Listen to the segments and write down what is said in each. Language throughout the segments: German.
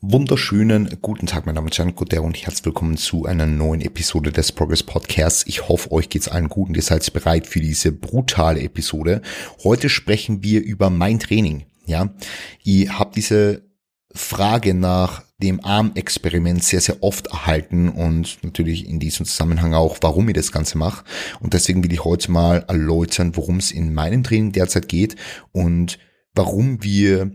Wunderschönen guten Tag, mein Name ist Jan Guter und herzlich willkommen zu einer neuen Episode des Progress Podcasts. Ich hoffe, euch geht's allen gut und ihr seid bereit für diese brutale Episode. Heute sprechen wir über mein Training. Ja, ich habe diese Frage nach dem Armexperiment sehr, sehr oft erhalten und natürlich in diesem Zusammenhang auch, warum ich das Ganze mache. Und deswegen will ich heute mal erläutern, worum es in meinem Training derzeit geht und warum wir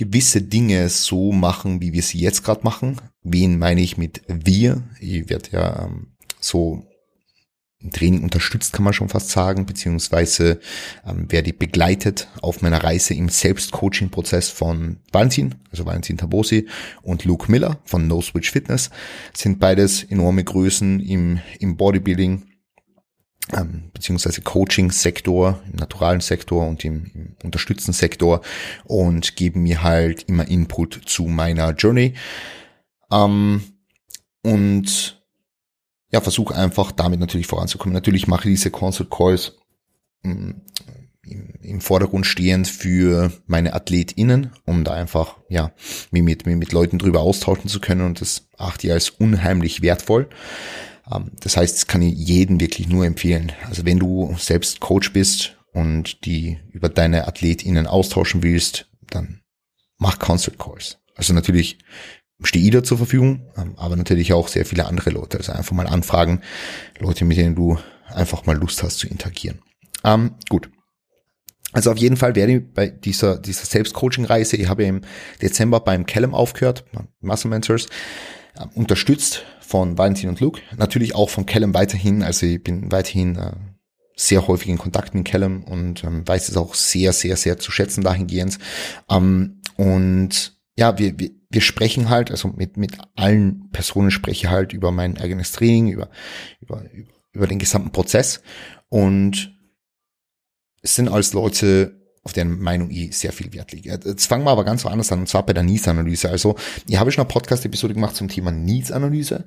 gewisse Dinge so machen, wie wir sie jetzt gerade machen. Wen meine ich mit wir? Ich werde ja ähm, so im Training unterstützt, kann man schon fast sagen, beziehungsweise ähm, werde ich begleitet auf meiner Reise im Selbstcoaching-Prozess von Valentin, also Valentin Tabosi und Luke Miller von No Switch Fitness. Sind beides enorme Größen im, im Bodybuilding ähm, beziehungsweise Coaching-Sektor, im naturalen Sektor und im, im unterstützenden Sektor und geben mir halt immer Input zu meiner Journey. Ähm, und ja, versuche einfach damit natürlich voranzukommen. Natürlich mache ich diese Consult Calls im, im, im Vordergrund stehend für meine AthletInnen, um da einfach, ja, mich mit, mich mit Leuten drüber austauschen zu können und das achte ich als unheimlich wertvoll. Ähm, das heißt, das kann ich jedem wirklich nur empfehlen. Also wenn du selbst Coach bist und die über deine AthletInnen austauschen willst, dann mach Consult Calls. Also natürlich stehe ich da zur Verfügung, ähm, aber natürlich auch sehr viele andere Leute. Also einfach mal anfragen, Leute, mit denen du einfach mal Lust hast zu interagieren. Ähm, gut. Also auf jeden Fall werde ich bei dieser, dieser Selbstcoaching-Reise, ich habe im Dezember beim Callum aufgehört, Muscle Mentors, unterstützt von Valentin und Luke, natürlich auch von Callum weiterhin, also ich bin weiterhin äh, sehr häufig in Kontakt mit Callum und ähm, weiß es auch sehr, sehr, sehr zu schätzen dahingehend. Ähm, und ja, wir, wir, wir sprechen halt, also mit, mit allen Personen spreche halt über mein eigenes Training, über, über, über den gesamten Prozess. Und es sind alles Leute, auf deren Meinung ich sehr viel Wert lege. Jetzt fangen wir aber ganz woanders an, und zwar bei der Needs-Analyse. Also, ich habe schon eine Podcast-Episode gemacht zum Thema Needs-Analyse.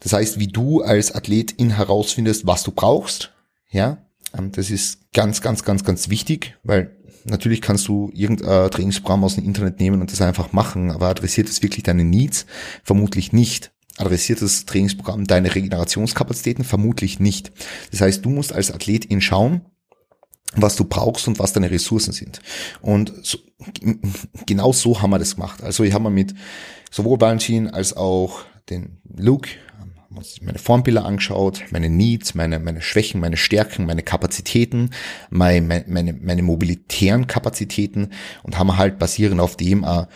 Das heißt, wie du als Athletin herausfindest, was du brauchst. Ja, ähm, das ist ganz, ganz, ganz, ganz wichtig, weil natürlich kannst du irgendein Trainingsprogramm aus dem Internet nehmen und das einfach machen, aber adressiert es wirklich deine Needs? Vermutlich nicht. Adressiert das Trainingsprogramm deine Regenerationskapazitäten? Vermutlich nicht. Das heißt, du musst als Athletin schauen, was du brauchst und was deine Ressourcen sind. Und so, genau so haben wir das gemacht. Also ich habe mir mit sowohl Valentin als auch den Luke meine Formbilder angeschaut, meine Needs, meine, meine Schwächen, meine Stärken, meine Kapazitäten, meine, meine, meine mobilitären Kapazitäten und haben halt basierend auf dem äh,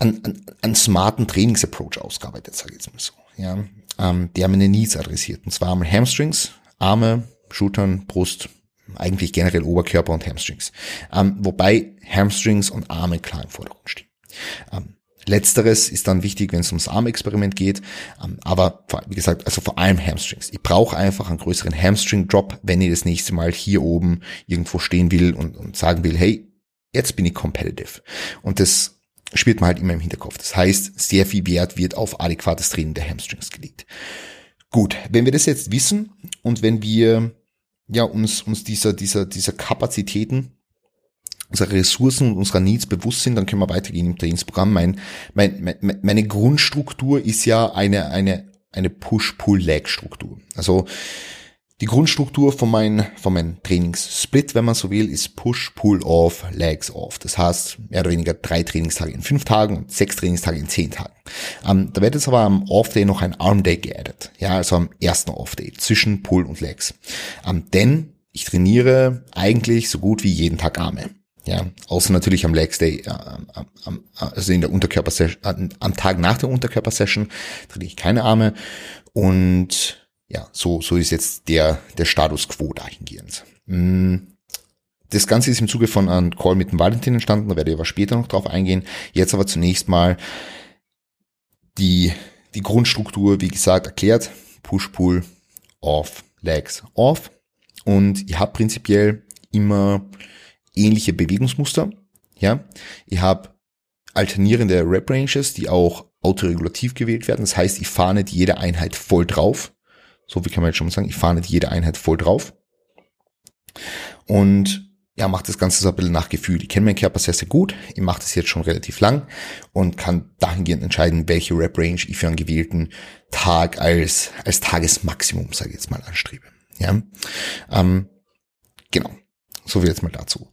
einen, einen, einen smarten Trainingsapproach ausgearbeitet, sage ich jetzt mal so. Ja, ähm, der meine Needs adressiert. Und zwar einmal Hamstrings, Arme, Schultern, Brust, eigentlich generell Oberkörper und Hamstrings. Ähm, wobei Hamstrings und Arme klar im Vordergrund stehen. Ähm, Letzteres ist dann wichtig, wenn es ums Armexperiment geht. Ähm, aber wie gesagt, also vor allem Hamstrings. Ich brauche einfach einen größeren Hamstring-Drop, wenn ich das nächste Mal hier oben irgendwo stehen will und, und sagen will, hey, jetzt bin ich competitive. Und das spielt man halt immer im Hinterkopf. Das heißt, sehr viel Wert wird auf adäquates Training der Hamstrings gelegt. Gut, wenn wir das jetzt wissen und wenn wir ja, uns, uns dieser, dieser, dieser Kapazitäten, unserer Ressourcen und unserer Needs bewusst sind, dann können wir weitergehen im Trainingsprogramm. Mein, mein, mein, meine Grundstruktur ist ja eine, eine, eine Push-Pull-Leg-Struktur. Also die Grundstruktur von meinem von meinem Trainingssplit, wenn man so will, ist Push, Pull, Off, Legs, Off. Das heißt, mehr oder weniger drei Trainingstage in fünf Tagen und sechs Trainingstage in zehn Tagen. Ähm, da wird jetzt aber am Off-Day noch ein Arm-Day geaddet. Ja, also am ersten Off-Day zwischen Pull und Legs. Ähm, denn ich trainiere eigentlich so gut wie jeden Tag Arme. Ja, außer natürlich am Legs Day, äh, also in der Unterkörpersession, am Tag nach der Unterkörpersession trainiere ich keine Arme und ja, so, so ist jetzt der, der Status quo dahingehend. Mm, das Ganze ist im Zuge von einem Call mit dem Valentin entstanden, da werde ich aber später noch drauf eingehen. Jetzt aber zunächst mal die, die Grundstruktur, wie gesagt, erklärt. Push, Pull, Off, Legs, Off. Und ich habe prinzipiell immer ähnliche Bewegungsmuster. Ja, ich habe alternierende Rep Ranges, die auch autoregulativ gewählt werden. Das heißt, ich fahre nicht jede Einheit voll drauf, so wie kann man jetzt schon mal sagen, ich fahre nicht jede Einheit voll drauf. Und ja, mache das Ganze so ein bisschen nach Gefühl. Ich kenne meinen Körper sehr, sehr gut. Ich mache das jetzt schon relativ lang und kann dahingehend entscheiden, welche Rap-Range ich für einen gewählten Tag als, als Tagesmaximum, sage ich jetzt mal, anstrebe. Ja, ähm, genau. So viel jetzt mal dazu.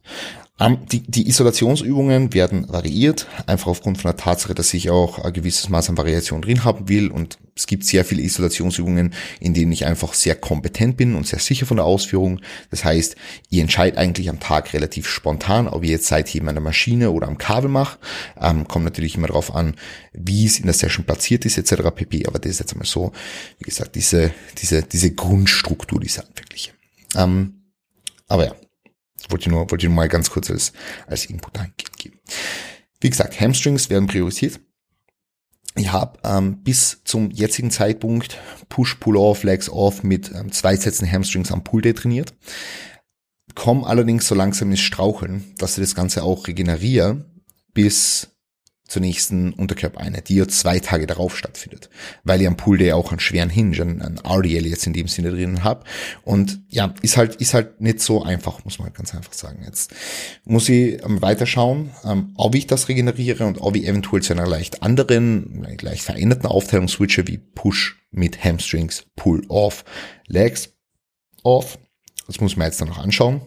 Ähm, die, die Isolationsübungen werden variiert, einfach aufgrund von der Tatsache, dass ich auch ein gewisses Maß an Variation drin haben will. Und es gibt sehr viele Isolationsübungen, in denen ich einfach sehr kompetent bin und sehr sicher von der Ausführung. Das heißt, ich entscheide eigentlich am Tag relativ spontan, ob ich jetzt Seitheben an der Maschine oder am Kabel mache. Ähm, kommt natürlich immer darauf an, wie es in der Session platziert ist, etc. pp. Aber das ist jetzt einmal so, wie gesagt, diese, diese, diese Grundstruktur, diese handwerkliche. Ähm, aber ja, wollte ich nur, wollte ich nur mal ganz kurz als, als Input eingeben. Wie gesagt, Hamstrings werden priorisiert. Ich habe ähm, bis zum jetzigen Zeitpunkt Push, Pull-Off, Legs Off mit ähm, zwei Sätzen Hamstrings am Pull Day trainiert. Komm allerdings so langsam ins Straucheln, dass ich das Ganze auch regeneriere, bis zur nächsten Unterkörpereinheit, die ja zwei Tage darauf stattfindet, weil ich am Pool Day auch einen schweren Hinge, einen, RDL jetzt in dem Sinne drinnen habe und ja, ist halt ist halt nicht so einfach, muss man ganz einfach sagen. Jetzt muss ich ähm, weiterschauen, ähm, ob ich das regeneriere und ob ich eventuell zu einer leicht anderen, leicht veränderten Aufteilung switche wie Push mit Hamstrings, Pull off, Legs off. Das muss man jetzt dann noch anschauen.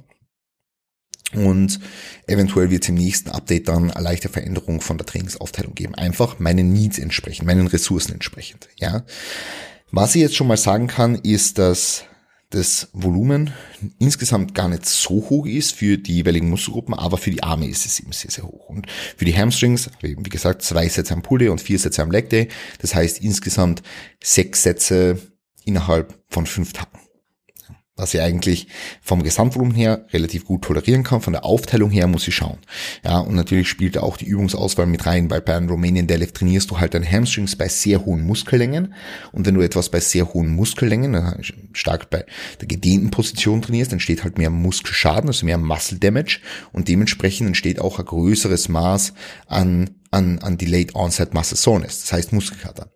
Und eventuell wird es im nächsten Update dann eine leichte Veränderung von der Trainingsaufteilung geben. Einfach meinen Needs entsprechend, meinen Ressourcen entsprechend. Ja. Was ich jetzt schon mal sagen kann, ist, dass das Volumen insgesamt gar nicht so hoch ist für die jeweiligen Muskelgruppen, aber für die Arme ist es eben sehr, sehr hoch. Und für die Hamstrings, wie gesagt, zwei Sätze am Pull Day und vier Sätze am Leg Day. Das heißt insgesamt sechs Sätze innerhalb von fünf Tagen was ich eigentlich vom Gesamtvolumen her relativ gut tolerieren kann. Von der Aufteilung her muss ich schauen. Ja, und natürlich spielt auch die Übungsauswahl mit rein, weil bei einem Romanian Deadlift trainierst du halt deine Hamstrings bei sehr hohen Muskellängen. Und wenn du etwas bei sehr hohen Muskellängen, stark bei der gedehnten Position trainierst, entsteht halt mehr Muskelschaden, also mehr Muscle Damage. Und dementsprechend entsteht auch ein größeres Maß an, an, an Delayed Onset Muscle Soreness. Das heißt Muskelkater.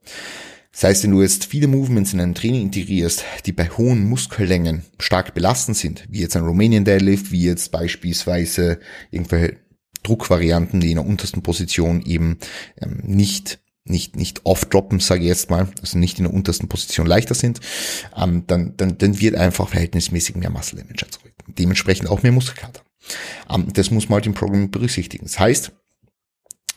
Das heißt, wenn du jetzt viele Movements in ein Training integrierst, die bei hohen Muskellängen stark belastend sind, wie jetzt ein Romanian Deadlift, wie jetzt beispielsweise irgendwelche Druckvarianten, die in der untersten Position eben ähm, nicht nicht nicht off-droppen, sage ich jetzt mal, also nicht in der untersten Position leichter sind, ähm, dann, dann, dann wird einfach verhältnismäßig mehr Muscle Damage erzeugt. Dementsprechend auch mehr Muskelkater. Ähm, das muss man halt im Programm berücksichtigen. Das heißt,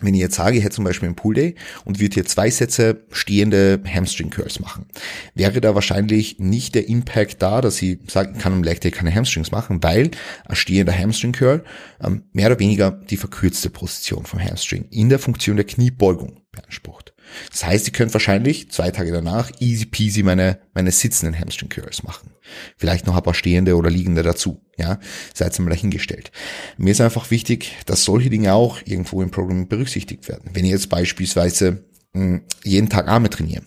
wenn ich jetzt sage, ich hätte zum Beispiel einen Pool Day und würde hier zwei Sätze stehende Hamstring Curls machen, wäre da wahrscheinlich nicht der Impact da, dass ich sagen kann, im Leg Day keine Hamstrings machen, weil ein stehender Hamstring Curl ähm, mehr oder weniger die verkürzte Position vom Hamstring in der Funktion der Kniebeugung beansprucht. Das heißt, ihr könnt wahrscheinlich zwei Tage danach easy peasy meine, meine sitzenden Hamstring Curls machen. Vielleicht noch ein paar stehende oder liegende dazu. Ja, seid mal dahingestellt. Mir ist einfach wichtig, dass solche Dinge auch irgendwo im Programm berücksichtigt werden. Wenn ihr jetzt beispielsweise mh, hm, jeden Tag Arme trainieren,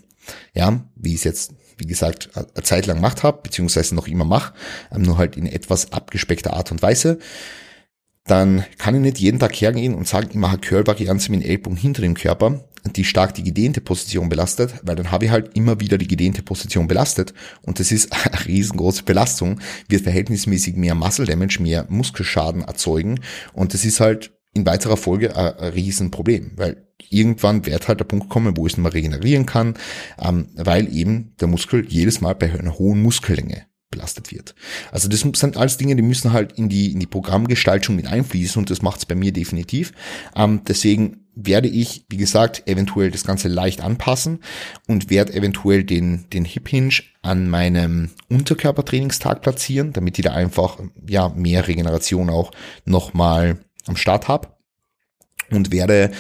ja, wie ich es jetzt wie gesagt, eine Zeit lang gemacht habe, beziehungsweise noch immer mache, ähm, nur halt in etwas abgespeckter Art und Weise, dann kann ich nicht jeden Tag hergehen und sagen, ich mache Curl-Varianz mit dem Ellbogen hinter dem Körper, die stark die gedehnte Position belastet, weil dann habe ich halt immer wieder die gedehnte Position belastet. Und das ist eine riesengroße Belastung, wird verhältnismäßig mehr Muscle Damage, mehr Muskelschaden erzeugen. Und das ist halt in weiterer Folge ein, Riesenproblem, weil irgendwann wird halt der Punkt kommen, wo ich es mehr regenerieren kann, ähm, weil eben der Muskel jedes Mal bei einer hohen Muskellänge belastet wird. Also das sind alles Dinge, die müssen halt in die, in die Programmgestaltung mit einfließen und das macht es bei mir definitiv. Ähm, deswegen werde ich, wie gesagt, eventuell das Ganze leicht anpassen und werde eventuell den, den Hip Hinge an meinem Unterkörpertrainingstag platzieren, damit ich da einfach ja mehr Regeneration auch nochmal am Start habe und werde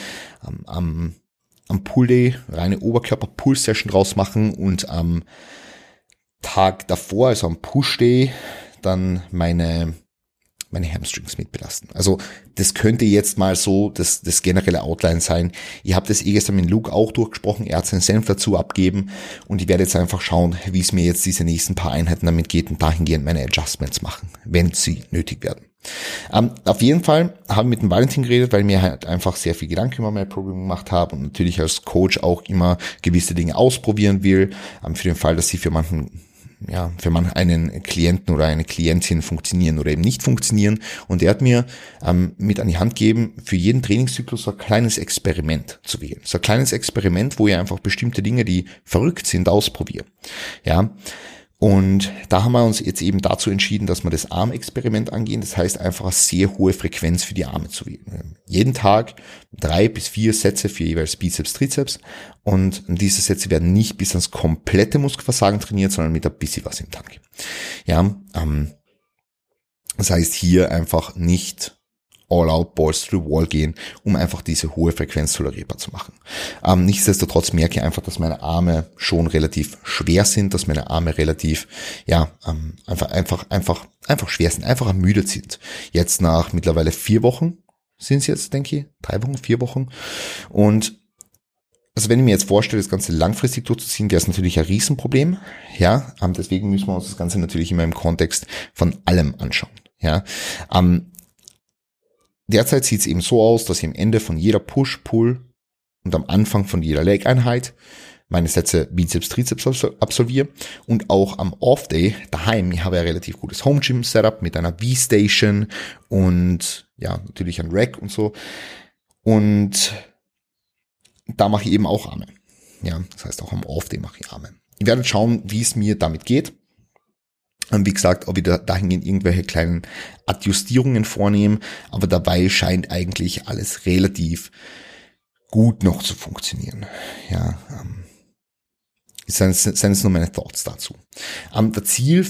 ähm, am, am Pull Day reine Oberkörper-Pull-Session draus machen und am Tag davor, also am Push Day, dann meine meine Hamstrings mit belasten. Also das könnte jetzt mal so das, das generelle Outline sein. Ihr habt das eh gestern mit Luke auch durchgesprochen, er hat seinen Senf dazu abgeben und ich werde jetzt einfach schauen, wie es mir jetzt diese nächsten paar Einheiten damit geht und dahingehend meine Adjustments machen, wenn sie nötig werden. Ähm, auf jeden Fall haben wir mit dem Valentin geredet, weil mir halt einfach sehr viel Gedanken über mein Problem gemacht habe und natürlich als Coach auch immer gewisse Dinge ausprobieren will, ähm, für den Fall, dass sie für manchen ja, für man einen Klienten oder eine Klientin funktionieren oder eben nicht funktionieren. Und er hat mir ähm, mit an die Hand gegeben, für jeden Trainingszyklus so ein kleines Experiment zu wählen. So ein kleines Experiment, wo ich einfach bestimmte Dinge, die verrückt sind, ausprobiere. Ja, und da haben wir uns jetzt eben dazu entschieden, dass wir das Armexperiment angehen. Das heißt einfach eine sehr hohe Frequenz für die Arme zu wählen. Jeden Tag drei bis vier Sätze für jeweils Bizeps, Trizeps. Und diese Sätze werden nicht bis ans komplette Muskelversagen trainiert, sondern mit ein bisschen was im Tank. Ja, ähm, das heißt hier einfach nicht all out balls through wall gehen, um einfach diese hohe Frequenz tolerierbar zu machen. Ähm, nichtsdestotrotz merke ich einfach, dass meine Arme schon relativ schwer sind, dass meine Arme relativ, ja, ähm, einfach, einfach, einfach, einfach schwer sind, einfach ermüdet sind. Jetzt nach mittlerweile vier Wochen sind es jetzt, denke ich, drei Wochen, vier Wochen. Und also wenn ich mir jetzt vorstelle, das Ganze langfristig durchzuziehen, wäre es natürlich ein Riesenproblem. Ja, ähm, deswegen müssen wir uns das Ganze natürlich immer im Kontext von allem anschauen. Ja, ähm, Derzeit sieht es eben so aus, dass ich am Ende von jeder Push-Pull und am Anfang von jeder Leg-Einheit meine Sätze Bizeps, Trizeps absolviere und auch am Off-Day daheim. Ich habe ja relativ gutes Home-Gym-Setup mit einer V-Station und ja, natürlich ein Rack und so. Und da mache ich eben auch Arme. Ja, das heißt auch am Off-Day mache ich Arme. Ich werde schauen, wie es mir damit geht. Und wie gesagt, ob ich da dahingehend irgendwelche kleinen Adjustierungen vornehmen, aber dabei scheint eigentlich alles relativ gut noch zu funktionieren. Ja, ähm, sind es nur meine Thoughts dazu. Ähm, das Ziel,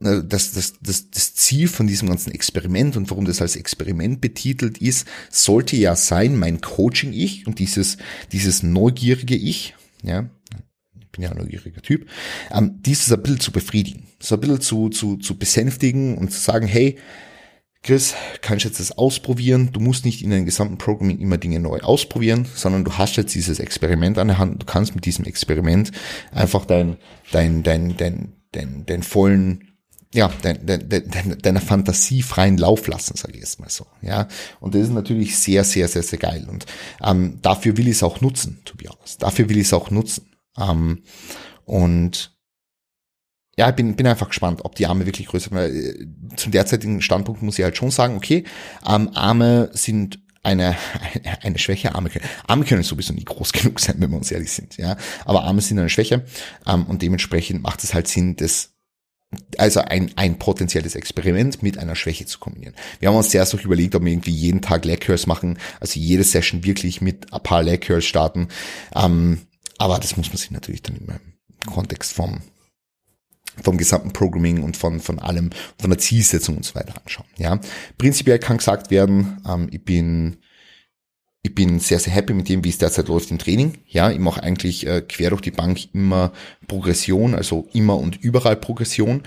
äh, das, das, das, das Ziel von diesem ganzen Experiment und warum das als Experiment betitelt ist, sollte ja sein, mein Coaching-Ich und dieses, dieses neugierige Ich, ja, bin ja ein neugieriger Typ, ähm, dieses ein bisschen zu befriedigen, so ein bisschen zu, zu, zu besänftigen und zu sagen, hey, Chris, kannst jetzt das ausprobieren. Du musst nicht in deinem gesamten Programming immer Dinge neu ausprobieren, sondern du hast jetzt dieses Experiment an der Hand. Du kannst mit diesem Experiment einfach dein, dein, dein, dein, dein, dein vollen, ja, dein, dein, dein, deiner Fantasie freien Lauf lassen, sage ich jetzt mal so. Ja, und das ist natürlich sehr, sehr, sehr, sehr geil. Und ähm, dafür will ich es auch nutzen, to be honest. Dafür will ich es auch nutzen. Ähm, und ja, ich bin, bin einfach gespannt, ob die Arme wirklich größer sind. Äh, zum derzeitigen Standpunkt muss ich halt schon sagen, okay, ähm, Arme sind eine, eine Schwäche. Arme können, Arme können sowieso nie groß genug sein, wenn wir uns ehrlich sind, ja. Aber Arme sind eine Schwäche, ähm, und dementsprechend macht es halt Sinn, das also ein, ein potenzielles Experiment mit einer Schwäche zu kombinieren. Wir haben uns sehr so überlegt, ob wir irgendwie jeden Tag Leg Curls machen, also jede Session wirklich mit ein paar Leg Curls starten. Ähm, aber das muss man sich natürlich dann immer im Kontext vom, vom gesamten Programming und von, von allem, von der Zielsetzung und so weiter anschauen. Ja, prinzipiell kann gesagt werden, ähm, ich bin, ich bin sehr, sehr happy mit dem, wie es derzeit läuft im Training. Ja, ich mache eigentlich äh, quer durch die Bank immer Progression, also immer und überall Progression.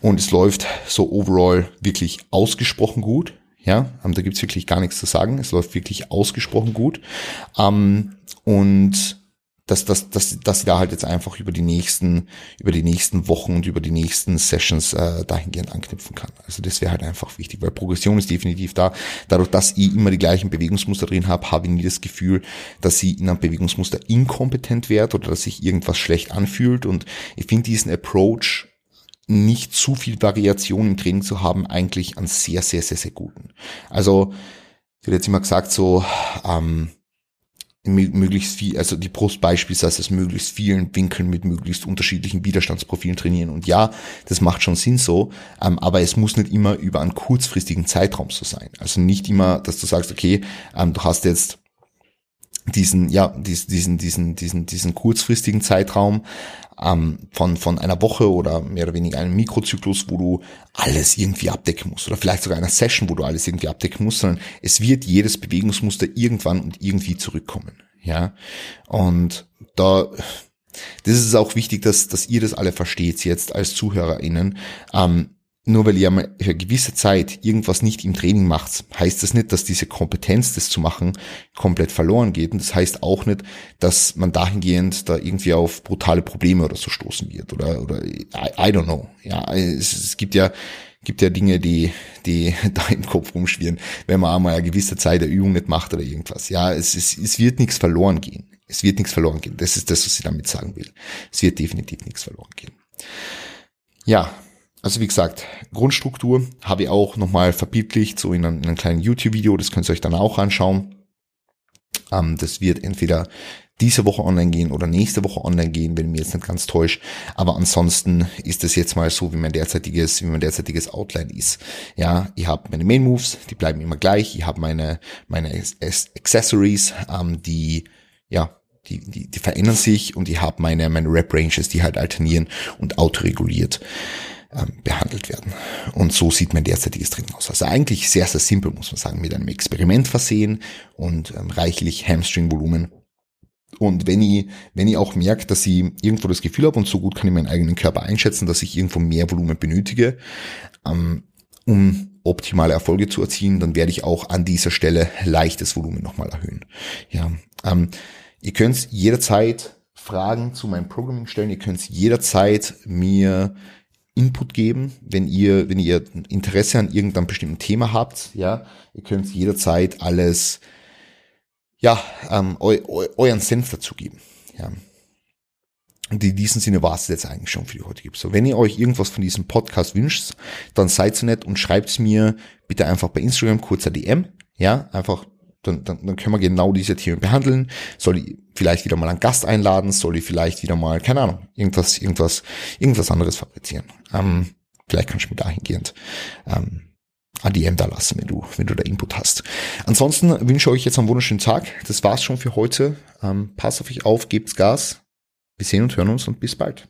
Und es läuft so overall wirklich ausgesprochen gut. Ja, ähm, da gibt's wirklich gar nichts zu sagen. Es läuft wirklich ausgesprochen gut. Ähm, und dass, dass, dass, dass ich da halt jetzt einfach über die nächsten, über die nächsten Wochen und über die nächsten Sessions äh, dahingehend anknüpfen kann. Also das wäre halt einfach wichtig, weil Progression ist definitiv da. Dadurch, dass ich immer die gleichen Bewegungsmuster drin habe, habe ich nie das Gefühl, dass ich in einem Bewegungsmuster inkompetent werde oder dass sich irgendwas schlecht anfühlt. Und ich finde diesen Approach nicht zu viel Variation im Training zu haben, eigentlich an sehr, sehr, sehr, sehr guten. Also, ich hätte jetzt immer gesagt, so, ähm, möglichst viel, also die Brust beispielsweise aus möglichst vielen Winkeln mit möglichst unterschiedlichen Widerstandsprofilen trainieren. Und ja, das macht schon Sinn so, ähm, aber es muss nicht immer über einen kurzfristigen Zeitraum so sein. Also nicht immer, dass du sagst, okay, ähm, du hast jetzt diesen, ja, diesen, diesen, diesen, diesen kurzfristigen Zeitraum ähm, von, von einer Woche oder mehr oder weniger einem Mikrozyklus, wo du alles irgendwie abdecken musst oder vielleicht sogar einer Session, wo du alles irgendwie abdecken musst, sondern es wird jedes Bewegungsmuster irgendwann und irgendwie zurückkommen. Ja, und da, das ist auch wichtig, dass, dass ihr das alle versteht jetzt als ZuhörerInnen. Ähm, nur weil ihr mal eine gewisse Zeit irgendwas nicht im Training macht, heißt das nicht, dass diese Kompetenz, das zu machen, komplett verloren geht. Und das heißt auch nicht, dass man dahingehend da irgendwie auf brutale Probleme oder so stoßen wird. Oder, oder I, I don't know. Ja, es, es gibt ja gibt ja Dinge, die, die da im Kopf rumschwirren, wenn man einmal eine gewisse Zeit der Übung nicht macht oder irgendwas. Ja, es, es, es wird nichts verloren gehen. Es wird nichts verloren gehen. Das ist das, was ich damit sagen will. Es wird definitiv nichts verloren gehen. Ja, also wie gesagt, Grundstruktur habe ich auch nochmal verbildlicht, so in einem, in einem kleinen YouTube-Video, das könnt ihr euch dann auch anschauen. Ähm, das wird entweder diese Woche online gehen oder nächste Woche online gehen, wenn mir jetzt nicht ganz täuscht. Aber ansonsten ist es jetzt mal so, wie mein derzeitiges, wie mein derzeitiges Outline ist. Ja, ich habe meine Main Moves, die bleiben immer gleich. Ich habe meine meine Accessories, ähm, die ja die, die, die verändern sich und ich habe meine meine Rap Ranges, die halt alternieren und autoreguliert ähm, behandelt werden. Und so sieht mein derzeitiges Training aus. Also eigentlich sehr, sehr simpel, muss man sagen, mit einem Experiment versehen und ähm, reichlich Hamstring-Volumen und wenn ich, wenn ich auch merke, dass ich irgendwo das Gefühl habe und so gut kann ich meinen eigenen Körper einschätzen, dass ich irgendwo mehr Volumen benötige, ähm, um optimale Erfolge zu erzielen, dann werde ich auch an dieser Stelle leichtes Volumen nochmal erhöhen. Ja, ähm, ihr könnt jederzeit Fragen zu meinem Programming stellen, ihr könnt jederzeit mir Input geben, wenn ihr, wenn ihr Interesse an irgendeinem bestimmten Thema habt, ja, ihr könnt jederzeit alles ja, ähm, eu, eu, euren Senf dazugeben. Ja. Und in diesem Sinne war es jetzt eigentlich schon für die heutige Episode. Wenn ihr euch irgendwas von diesem Podcast wünscht, dann seid so nett und schreibt es mir bitte einfach bei Instagram kurzer DM. Ja, einfach, dann, dann, dann können wir genau diese Themen behandeln. Soll ich vielleicht wieder mal einen Gast einladen? Soll ich vielleicht wieder mal, keine Ahnung, irgendwas, irgendwas, irgendwas anderes fabrizieren? Ähm, vielleicht kannst du mir dahingehend ähm, ADM da lassen, wenn du, wenn du da Input hast. Ansonsten wünsche ich euch jetzt einen wunderschönen Tag. Das war's schon für heute. Ähm, passt auf euch auf, gebt's Gas. Wir sehen und hören uns und bis bald.